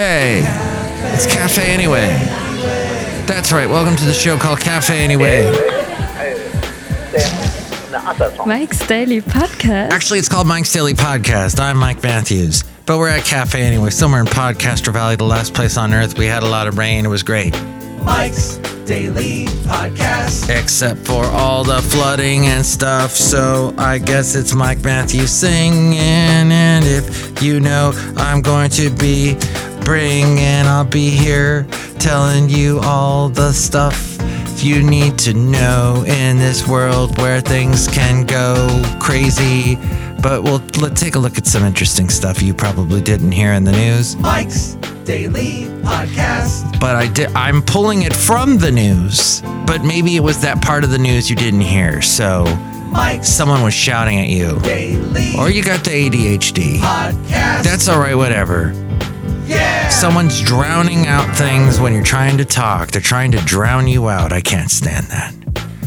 Cafe. It's Cafe Anyway. That's right. Welcome to the show called Cafe Anyway. Mike's Daily Podcast. Actually, it's called Mike's Daily Podcast. I'm Mike Matthews, but we're at Cafe Anyway, somewhere in Podcaster Valley, the last place on earth. We had a lot of rain. It was great. Mike's Daily Podcast. except for all the flooding and stuff. So I guess it's Mike Matthews singing. And if you know, I'm going to be bringing, I'll be here telling you all the stuff you need to know in this world where things can go crazy. But we'll let's take a look at some interesting stuff you probably didn't hear in the news. Mike's Daily Podcast. but I did, I'm pulling it from the news. But maybe it was that part of the news you didn't hear. So Mike's someone was shouting at you, Daily or you got the ADHD. Podcast. That's all right, whatever. Someone's drowning out things when you're trying to talk. They're trying to drown you out. I can't stand that.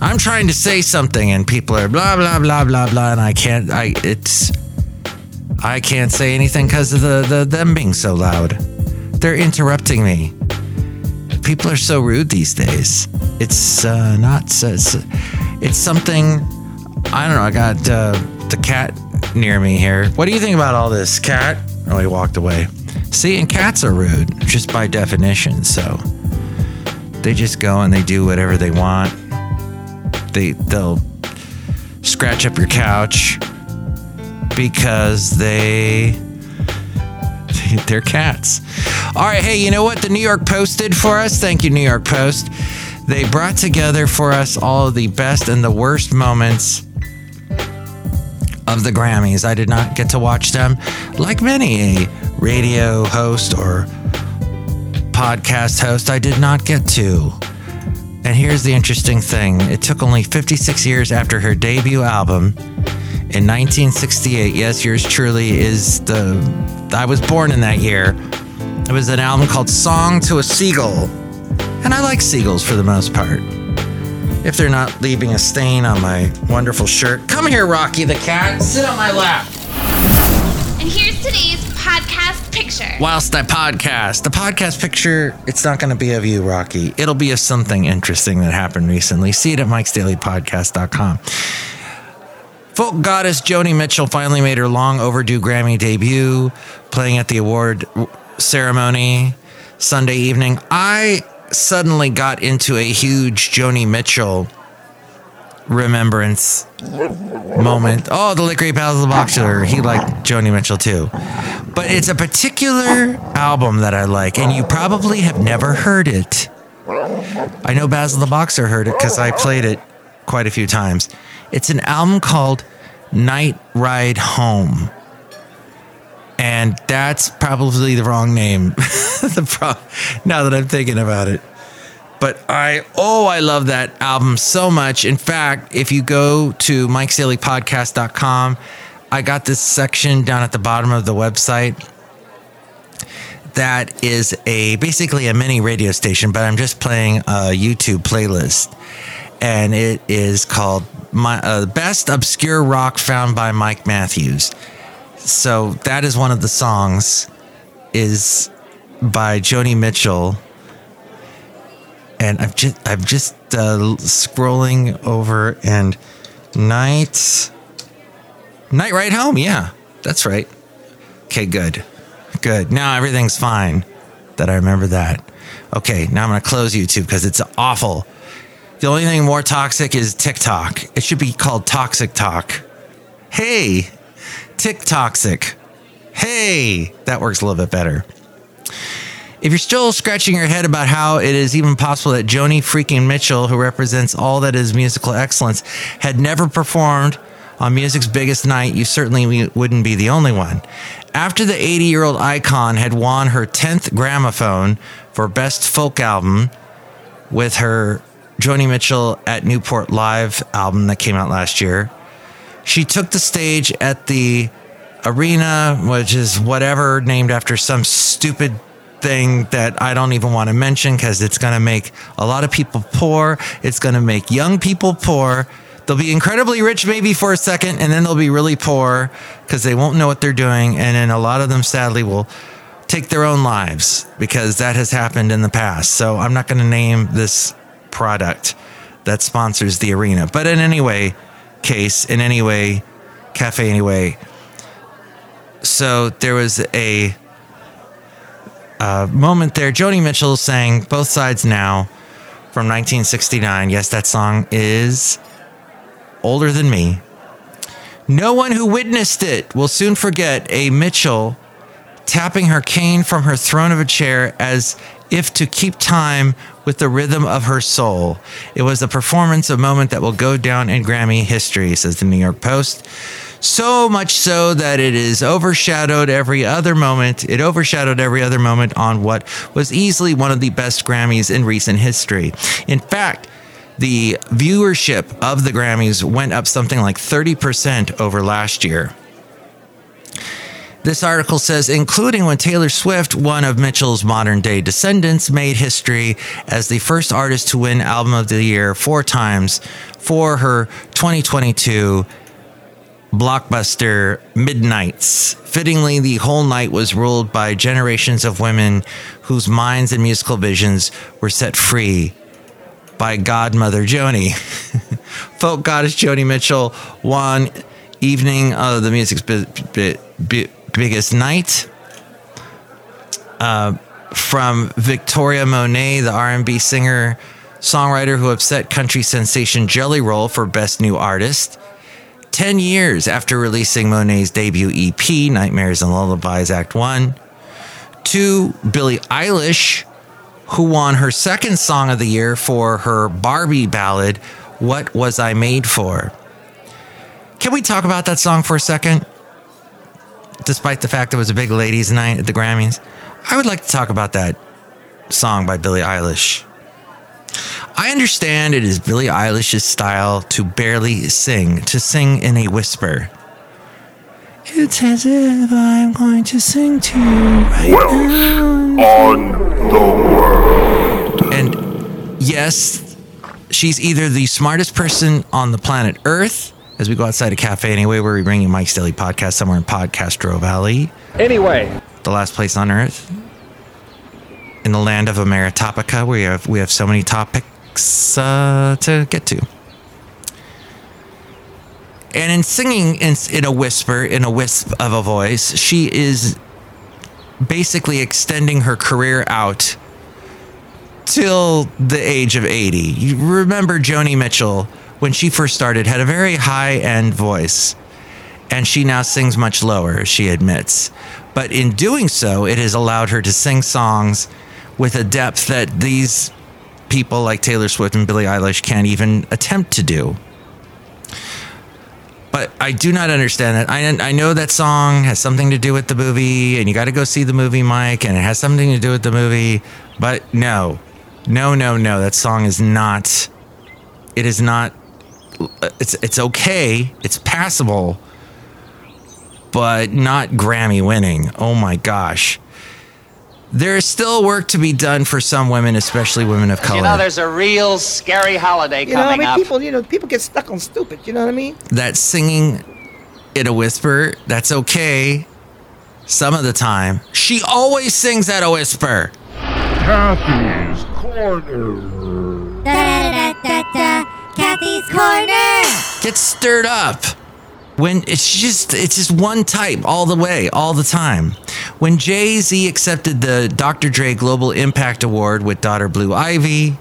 I'm trying to say something and people are blah blah blah blah blah, and I can't. I it's I can't say anything because of the, the them being so loud. They're interrupting me. People are so rude these days. It's uh, not. It's, it's something. I don't know. I got uh, the cat near me here. What do you think about all this, cat? Oh, he walked away. See, and cats are rude just by definition. So they just go and they do whatever they want. They they'll scratch up your couch because they they're cats. All right, hey, you know what the New York Post did for us? Thank you, New York Post. They brought together for us all of the best and the worst moments of the Grammys. I did not get to watch them like many a radio host or podcast host. I did not get to. And here's the interesting thing it took only 56 years after her debut album in 1968. Yes, yours truly is the. I was born in that year. It was an album called Song to a Seagull. And I like seagulls for the most part. If they're not leaving a stain on my wonderful shirt. Come here, Rocky the cat. Sit on my lap. And here's today's podcast picture. Whilst I podcast, the podcast picture, it's not going to be of you, Rocky. It'll be of something interesting that happened recently. See it at mikesdailypodcast.com. Folk goddess Joni Mitchell finally made her long overdue Grammy debut, playing at the award ceremony Sunday evening. I suddenly got into a huge Joni Mitchell remembrance moment. Oh, the late great Basil the Boxer. He liked Joni Mitchell too. But it's a particular album that I like, and you probably have never heard it. I know Basil the Boxer heard it because I played it quite a few times. It's an album called Night Ride Home. And that's probably the wrong name. the pro- now that I'm thinking about it. But I, oh, I love that album so much. In fact, if you go to mikesdailypodcast.com, I got this section down at the bottom of the website that is a basically a mini radio station, but I'm just playing a YouTube playlist. And it is called my uh, best obscure rock found by Mike Matthews. So that is one of the songs is by Joni Mitchell and I've just I've just uh, scrolling over and night night ride home. Yeah, that's right. Okay, good, good. Now everything's fine. That I remember that. Okay, now I'm gonna close YouTube because it's awful. The only thing more toxic is TikTok. It should be called Toxic Talk. Hey, TikToxic. Hey, that works a little bit better. If you're still scratching your head about how it is even possible that Joni freaking Mitchell, who represents all that is musical excellence, had never performed on music's biggest night, you certainly wouldn't be the only one. After the 80 year old icon had won her 10th gramophone for Best Folk Album with her Joni Mitchell at Newport Live album that came out last year, she took the stage at the arena, which is whatever, named after some stupid thing that I don't even want to mention because it's going to make a lot of people poor. It's going to make young people poor. They'll be incredibly rich maybe for a second, and then they'll be really poor because they won't know what they're doing. And then a lot of them, sadly, will take their own lives because that has happened in the past. So I'm not going to name this product that sponsors the arena. But in any way, case, in any way, cafe anyway. So there was a, a moment there. Joni Mitchell sang Both Sides Now from 1969. Yes, that song is older than me. No one who witnessed it will soon forget a Mitchell tapping her cane from her throne of a chair as if to keep time with the rhythm of her soul. It was a performance, a moment that will go down in Grammy history, says the New York Post. So much so that it is overshadowed every other moment. It overshadowed every other moment on what was easily one of the best Grammys in recent history. In fact, the viewership of the Grammys went up something like 30% over last year. This article says, including when Taylor Swift, one of Mitchell's modern day descendants, made history as the first artist to win Album of the Year four times for her 2022 blockbuster Midnights. Fittingly, the whole night was ruled by generations of women whose minds and musical visions were set free by Godmother Joni. Folk goddess Joni Mitchell won Evening of the Music's bi- bi- bi- Biggest Night. Uh, from Victoria Monet, the R&B singer songwriter who upset country sensation Jelly Roll for Best New Artist. 10 years after releasing Monet's debut EP, Nightmares and Lullabies Act 1. To Billie Eilish, who won her second song of the year for her Barbie ballad, What Was I Made For? Can we talk about that song for a second? Despite the fact it was a big ladies' night at the Grammys, I would like to talk about that song by Billie Eilish. I understand it is Billie Eilish's style to barely sing, to sing in a whisper. It's as if I'm going to sing to you right Welsh on the world. And yes, she's either the smartest person on the planet Earth, as we go outside a cafe anyway, where we bring you Mike's Daily Podcast somewhere in Podcastro Valley, Anyway, the last place on Earth, in the land of Ameritopica, we have we have so many topics uh, to get to. And in singing in, in a whisper, in a wisp of a voice, she is basically extending her career out till the age of 80. You remember Joni Mitchell, when she first started, had a very high end voice, and she now sings much lower, she admits. But in doing so, it has allowed her to sing songs with a depth that these people like Taylor Swift and Billie Eilish can't even attempt to do. But I do not understand that. I, I know that song has something to do with the movie, and you got to go see the movie, Mike, and it has something to do with the movie. But no, no, no, no. That song is not. It is not. It's it's okay. It's passable, but not Grammy winning. Oh my gosh. There is still work to be done for some women, especially women of color. You know, there's a real scary holiday You know, I coming mean, up. people, you know, people get stuck on stupid. You know what I mean? that singing in a whisper, that's okay some of the time. She always sings at a whisper. Kathy's Corner. Da da da da da. Kathy's Corner. Get stirred up. When it's just it's just one type all the way, all the time. When Jay-Z accepted the Dr. Dre Global Impact Award with daughter Blue Ivy,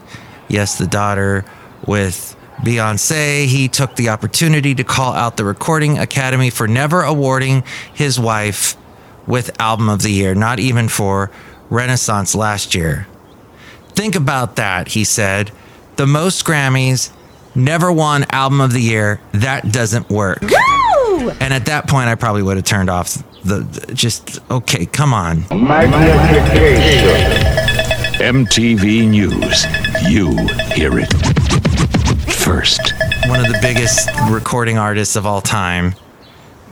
yes, the daughter with Beyonce, he took the opportunity to call out the Recording Academy for never awarding his wife with Album of the Year, not even for Renaissance last year. Think about that, he said. The most Grammys, never won Album of the Year. That doesn't work. And at that point, I probably would have turned off the, just, okay, come on. Magnification. MTV News. You hear it first. One of the biggest recording artists of all time.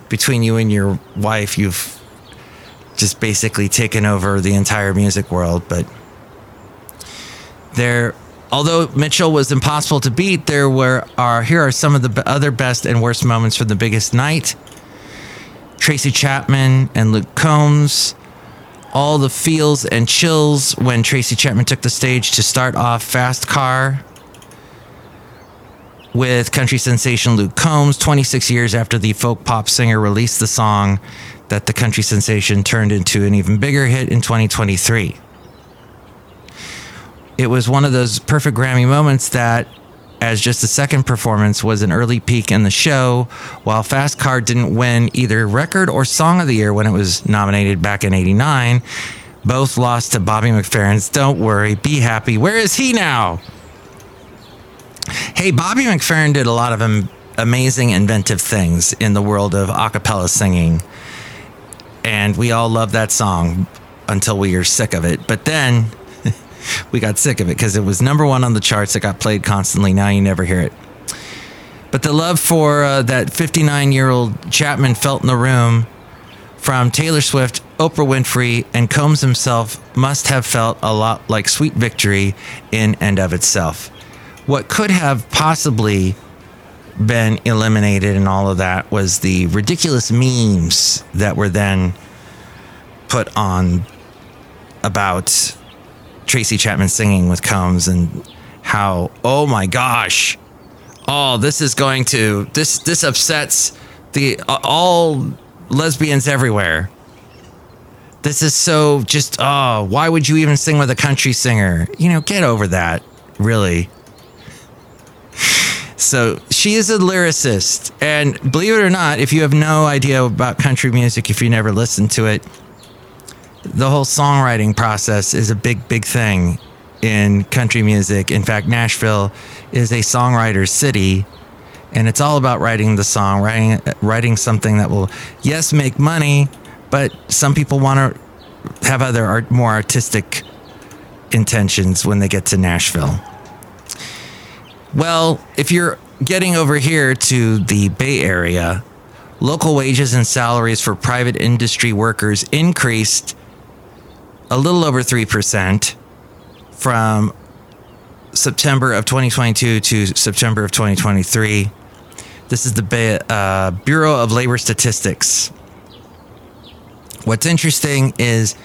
Between you and your wife, you've just basically taken over the entire music world. But there, although Mitchell was impossible to beat, there were are here are some of the other best and worst moments from the biggest night. Tracy Chapman and Luke Combs all the feels and chills when Tracy Chapman took the stage to start off Fast Car with country sensation Luke Combs 26 years after the folk pop singer released the song that the country sensation turned into an even bigger hit in 2023. It was one of those perfect Grammy moments that as just the second performance was an early peak in the show, while Fast Car didn't win either record or song of the year when it was nominated back in 89. Both lost to Bobby McFerrin's Don't Worry, Be Happy. Where is he now? Hey, Bobby McFerrin did a lot of am- amazing, inventive things in the world of a cappella singing. And we all love that song until we are sick of it. But then we got sick of it because it was number one on the charts. It got played constantly. Now you never hear it. But the love for uh, that 59 year old Chapman felt in the room from Taylor Swift, Oprah Winfrey, and Combs himself must have felt a lot like Sweet Victory in and of itself. What could have possibly been eliminated in all of that was the ridiculous memes that were then put on about Tracy Chapman singing with Combs and how oh my gosh oh this is going to this this upsets the uh, all lesbians everywhere. This is so just oh why would you even sing with a country singer? You know get over that really. So she is a lyricist and believe it or not if you have no idea about country music if you never listened to it the whole songwriting process is a big, big thing in country music. In fact, Nashville is a songwriter's city, and it's all about writing the song, writing writing something that will, yes, make money, but some people want to have other art, more artistic intentions when they get to Nashville. Well, if you're getting over here to the Bay Area, local wages and salaries for private industry workers increased a little over 3% from September of 2022 to September of 2023. This is the uh, Bureau of Labor Statistics. What's interesting is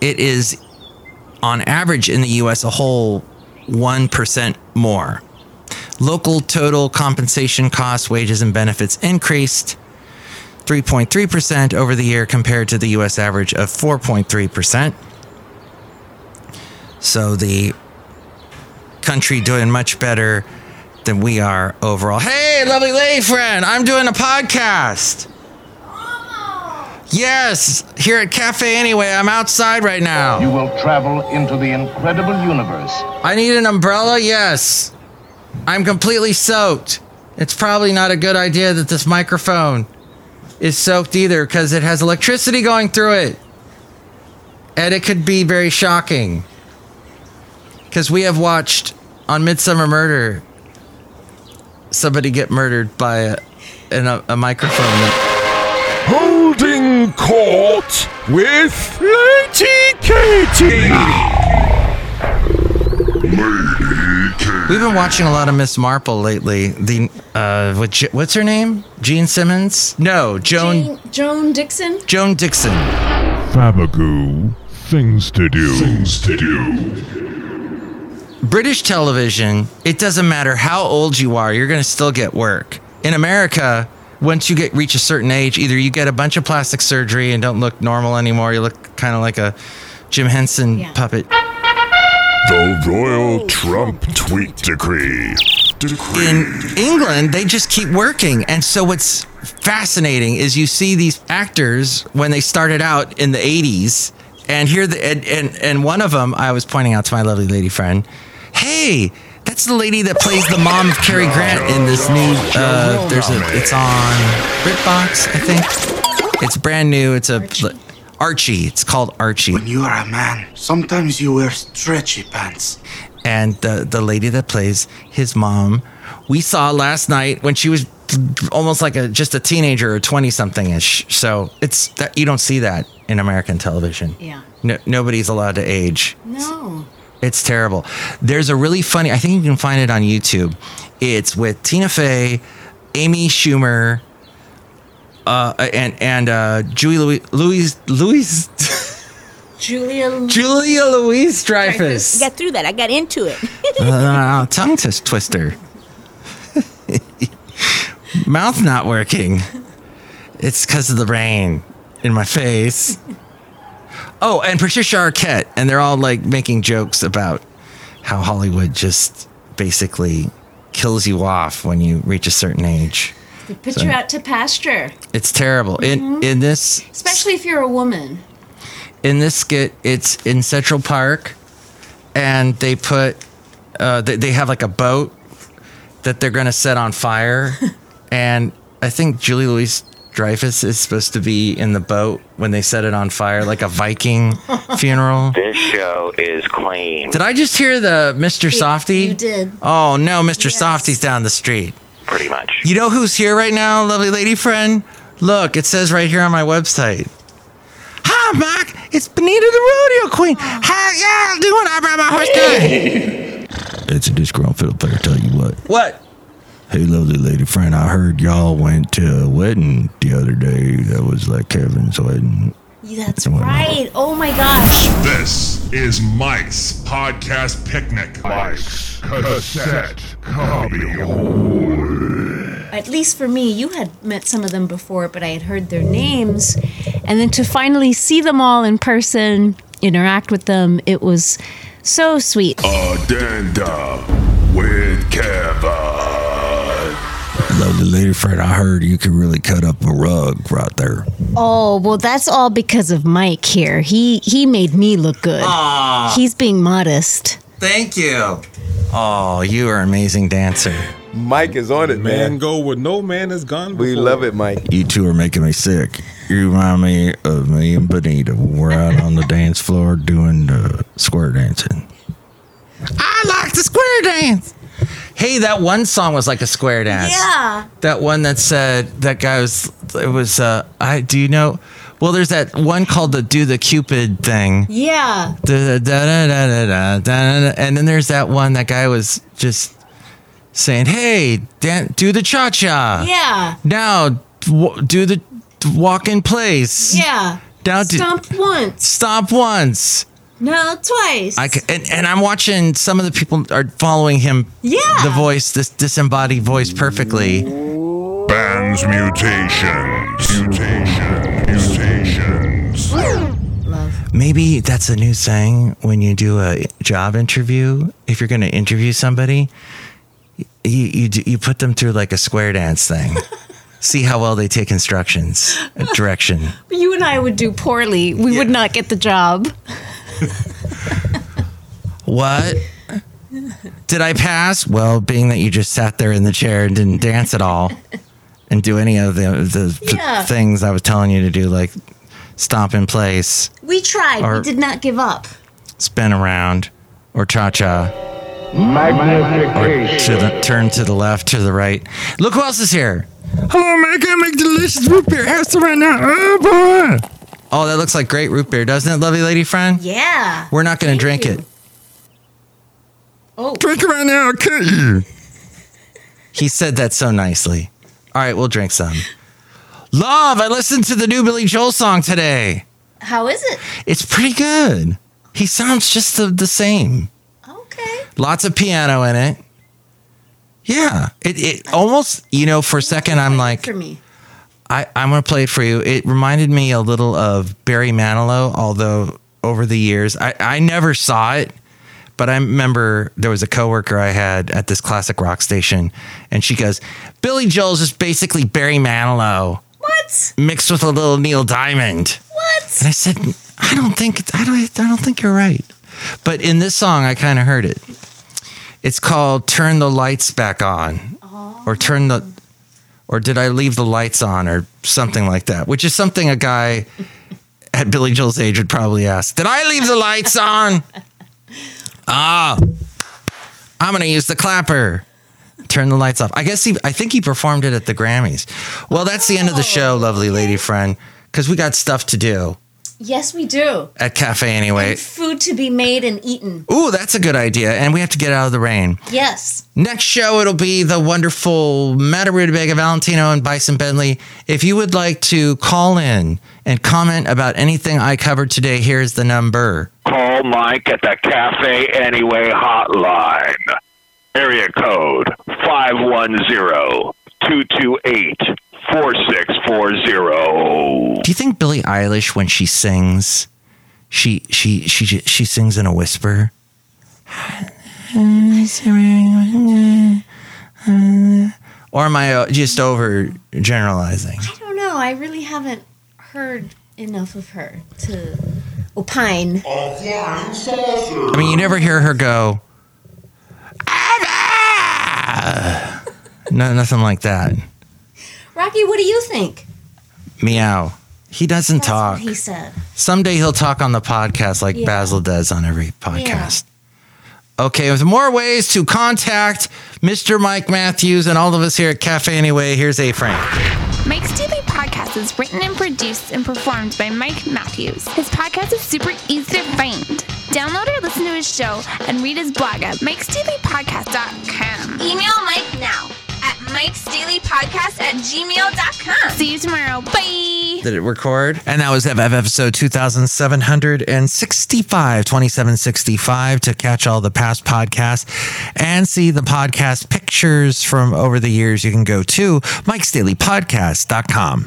it is on average in the US a whole 1% more. Local total compensation costs, wages, and benefits increased 3.3% over the year compared to the US average of 4.3%. So the country doing much better than we are overall. Hey, lovely lady friend, I'm doing a podcast. Yes, here at Cafe Anyway. I'm outside right now. You will travel into the incredible universe. I need an umbrella, yes. I'm completely soaked. It's probably not a good idea that this microphone is soaked either because it has electricity going through it. And it could be very shocking. Because we have watched on Midsomer Murder somebody get murdered by a, a, a microphone. Holding court with Lady Katie. Lady Katie. We've been watching a lot of Miss Marple lately. The uh, what, what's her name? Jean Simmons? No, Joan. Jane, Joan Dixon. Joan Dixon. Fabagoo. Things to do. Things to do. British television, it doesn't matter how old you are, you're going to still get work. In America, once you get reach a certain age, either you get a bunch of plastic surgery and don't look normal anymore, you look kind of like a Jim Henson Yeah. puppet. The Royal Trump Tweet Decree. Decree. in England, they just keep working. And so what's fascinating is you see these actors when they started out in the 80s, and here the and, and, and one of them I was pointing out to my lovely lady friend, hey, that's the lady that plays the mom of Cary Grant in this new uh there's a it's on BritBox, I think. It's brand new. It's a Archie. It's called Archie. When you are a man, sometimes you wear stretchy pants. and the the lady that plays his mom we saw last night when she was almost like a just a teenager or 20 something ish so it's that you don't see that in american television Yeah. no, nobody's allowed to age No. it's terrible there's a really funny i think you can find it on youtube it's with tina fey amy schumer uh, and and uh, Julie Louis Louis Louis Julia. Julia Louise Dreyfus. I got through that. I got into it. uh, tongue twist twister. Mouth not working. It's because of the rain in my face. Oh, and Patricia Arquette, and they're all like making jokes about how Hollywood just basically kills you off when you reach a certain age. They put so, you out to pasture. It's terrible. Mm-hmm. In in this, especially if you're a woman. In this skit, it's in Central Park, and they put uh, they, they have like a boat that they're going to set on fire, and I think Julie Louise Dreyfus is supposed to be in the boat when they set it on fire, like a Viking funeral. This show is clean. Did I just hear the Mr. Softee? You did. Oh no, Mr. Yes. Softee's down the street. Pretty much. You know who's here right now, lovely lady friend? Look, it says right here on my website. Hi, Mac. It's Benita the rodeo queen. How y'all doing? I brought my horse down. it's a disgruntled player. Tell you what. What? Hey, lovely lady friend, I heard y'all went to a wedding the other day. That was like Kevin's wedding. That's right. Oh my gosh. This is Mike's podcast picnic. Mike's cassette copy At least for me, you had met some of them before, but I had heard their names. And then to finally see them all in person, interact with them, it was so sweet. Addenda with Kevin lovely lady friend, I heard you could really cut up a rug right there. Oh well, that's all because of Mike here. He he made me look good. Aww. He's being modest. Thank you. Oh, you are an amazing dancer. Mike is on it, man. Man go where no man has gone before. We love it, Mike. You two are making me sick. You remind me of me and Benita. We're out on the dance floor doing the square dancing. I like the square dance. Hey, that one song was like a square dance. Yeah. That one that said that guy was it was uh I do you know well there's that one called the do the cupid thing. Yeah. Da, da, da, da, da, da, da, da, and then there's that one that guy was just saying, "Hey, dan- do the cha cha." Yeah. Now w- do the walk in place. Yeah. Now stomp do, once. Stomp once. No, twice. I can, and, and I'm watching some of the people are following him. Yeah. The voice, this disembodied voice, perfectly. Bands mutations. Mutations. Mutations. Love. Maybe that's a new thing when you do a job interview. If you're going to interview somebody, you you you put them through like a square dance thing. See how well they take instructions, direction. You and I would do poorly. We yeah. would not get the job. what? Did I pass? Well, being that you just sat there in the chair and didn't dance at all and do any of the, the yeah. things I was telling you to do, like stomp in place. We tried. We did not give up. Spin around or cha cha. Magnification. Or to the, turn to the left, to the right. Look who else is here. Hello, man. I can make delicious root beer house right now. Oh, boy. Oh, that looks like great root beer, doesn't it, lovely lady friend? Yeah. We're not going to drink you. it. Oh. Drink it right now, I'll cut you. he said that so nicely. All right, we'll drink some. Love, I listened to the new Billy Joel song today. How is it? It's pretty good. He sounds just the, the same. Okay. Lots of piano in it. Yeah. It, it almost, you know, for a second, I'm like. For me. I, I'm going to play it for you. It reminded me a little of Barry Manilow, although over the years, I, I never saw it, but I remember there was a coworker I had at this classic rock station, and she goes, Billy Joel's just basically Barry Manilow. What? Mixed with a little Neil Diamond. What? And I said, I don't think I don't I don't think you're right. But in this song I kind of heard it. It's called Turn the Lights Back On. Oh. Or turn the or did I leave the lights on or something like that, which is something a guy at Billy Joel's age would probably ask. Did I leave the lights on? Ah, I'm going to use the clapper. Turn the lights off. I guess he, I think he performed it at the Grammys. Well, that's the end of the show, lovely lady friend, because we got stuff to do. Yes, we do. at Cafe Anyway. Food to be made and eaten. Ooh, that's a good idea. And we have to get out of the rain. Yes. Next show, it'll be the wonderful Madame Rootabega Valentino and Bison Bentley. If you would like to call in and comment about anything I covered today, here's the number. Call Mike at the Cafe Anyway hotline. Area code 510-228-4640. Do you think Billie Eilish, when she sings, she she she she, she sings in a whisper? Or am I uh, just over generalizing? I don't know. I really haven't heard enough of her to opine. I mean, you never hear her go. No, nothing like that. Rocky, what do you think? Meow. He doesn't That's talk. what he said. Someday he'll talk on the podcast like Yeah. Basil does on every podcast. Okay, with more ways to contact Mr. Mike Matthews and all of us here at Cafe Anyway, here's A. Frank. Mike's Daily Podcast is written and produced and performed by Mike Matthews. His podcast is super easy to find. Download or listen to his show and read his blog at mikesdailypodcast.com. Email Mike now at mikesdailypodcast at gmail.com. See you tomorrow. Bye. Did it record? And that was episode 2765, 2765 to catch all the past podcasts and see the podcast pictures from over the years. You can go to mikesdailypodcast.com.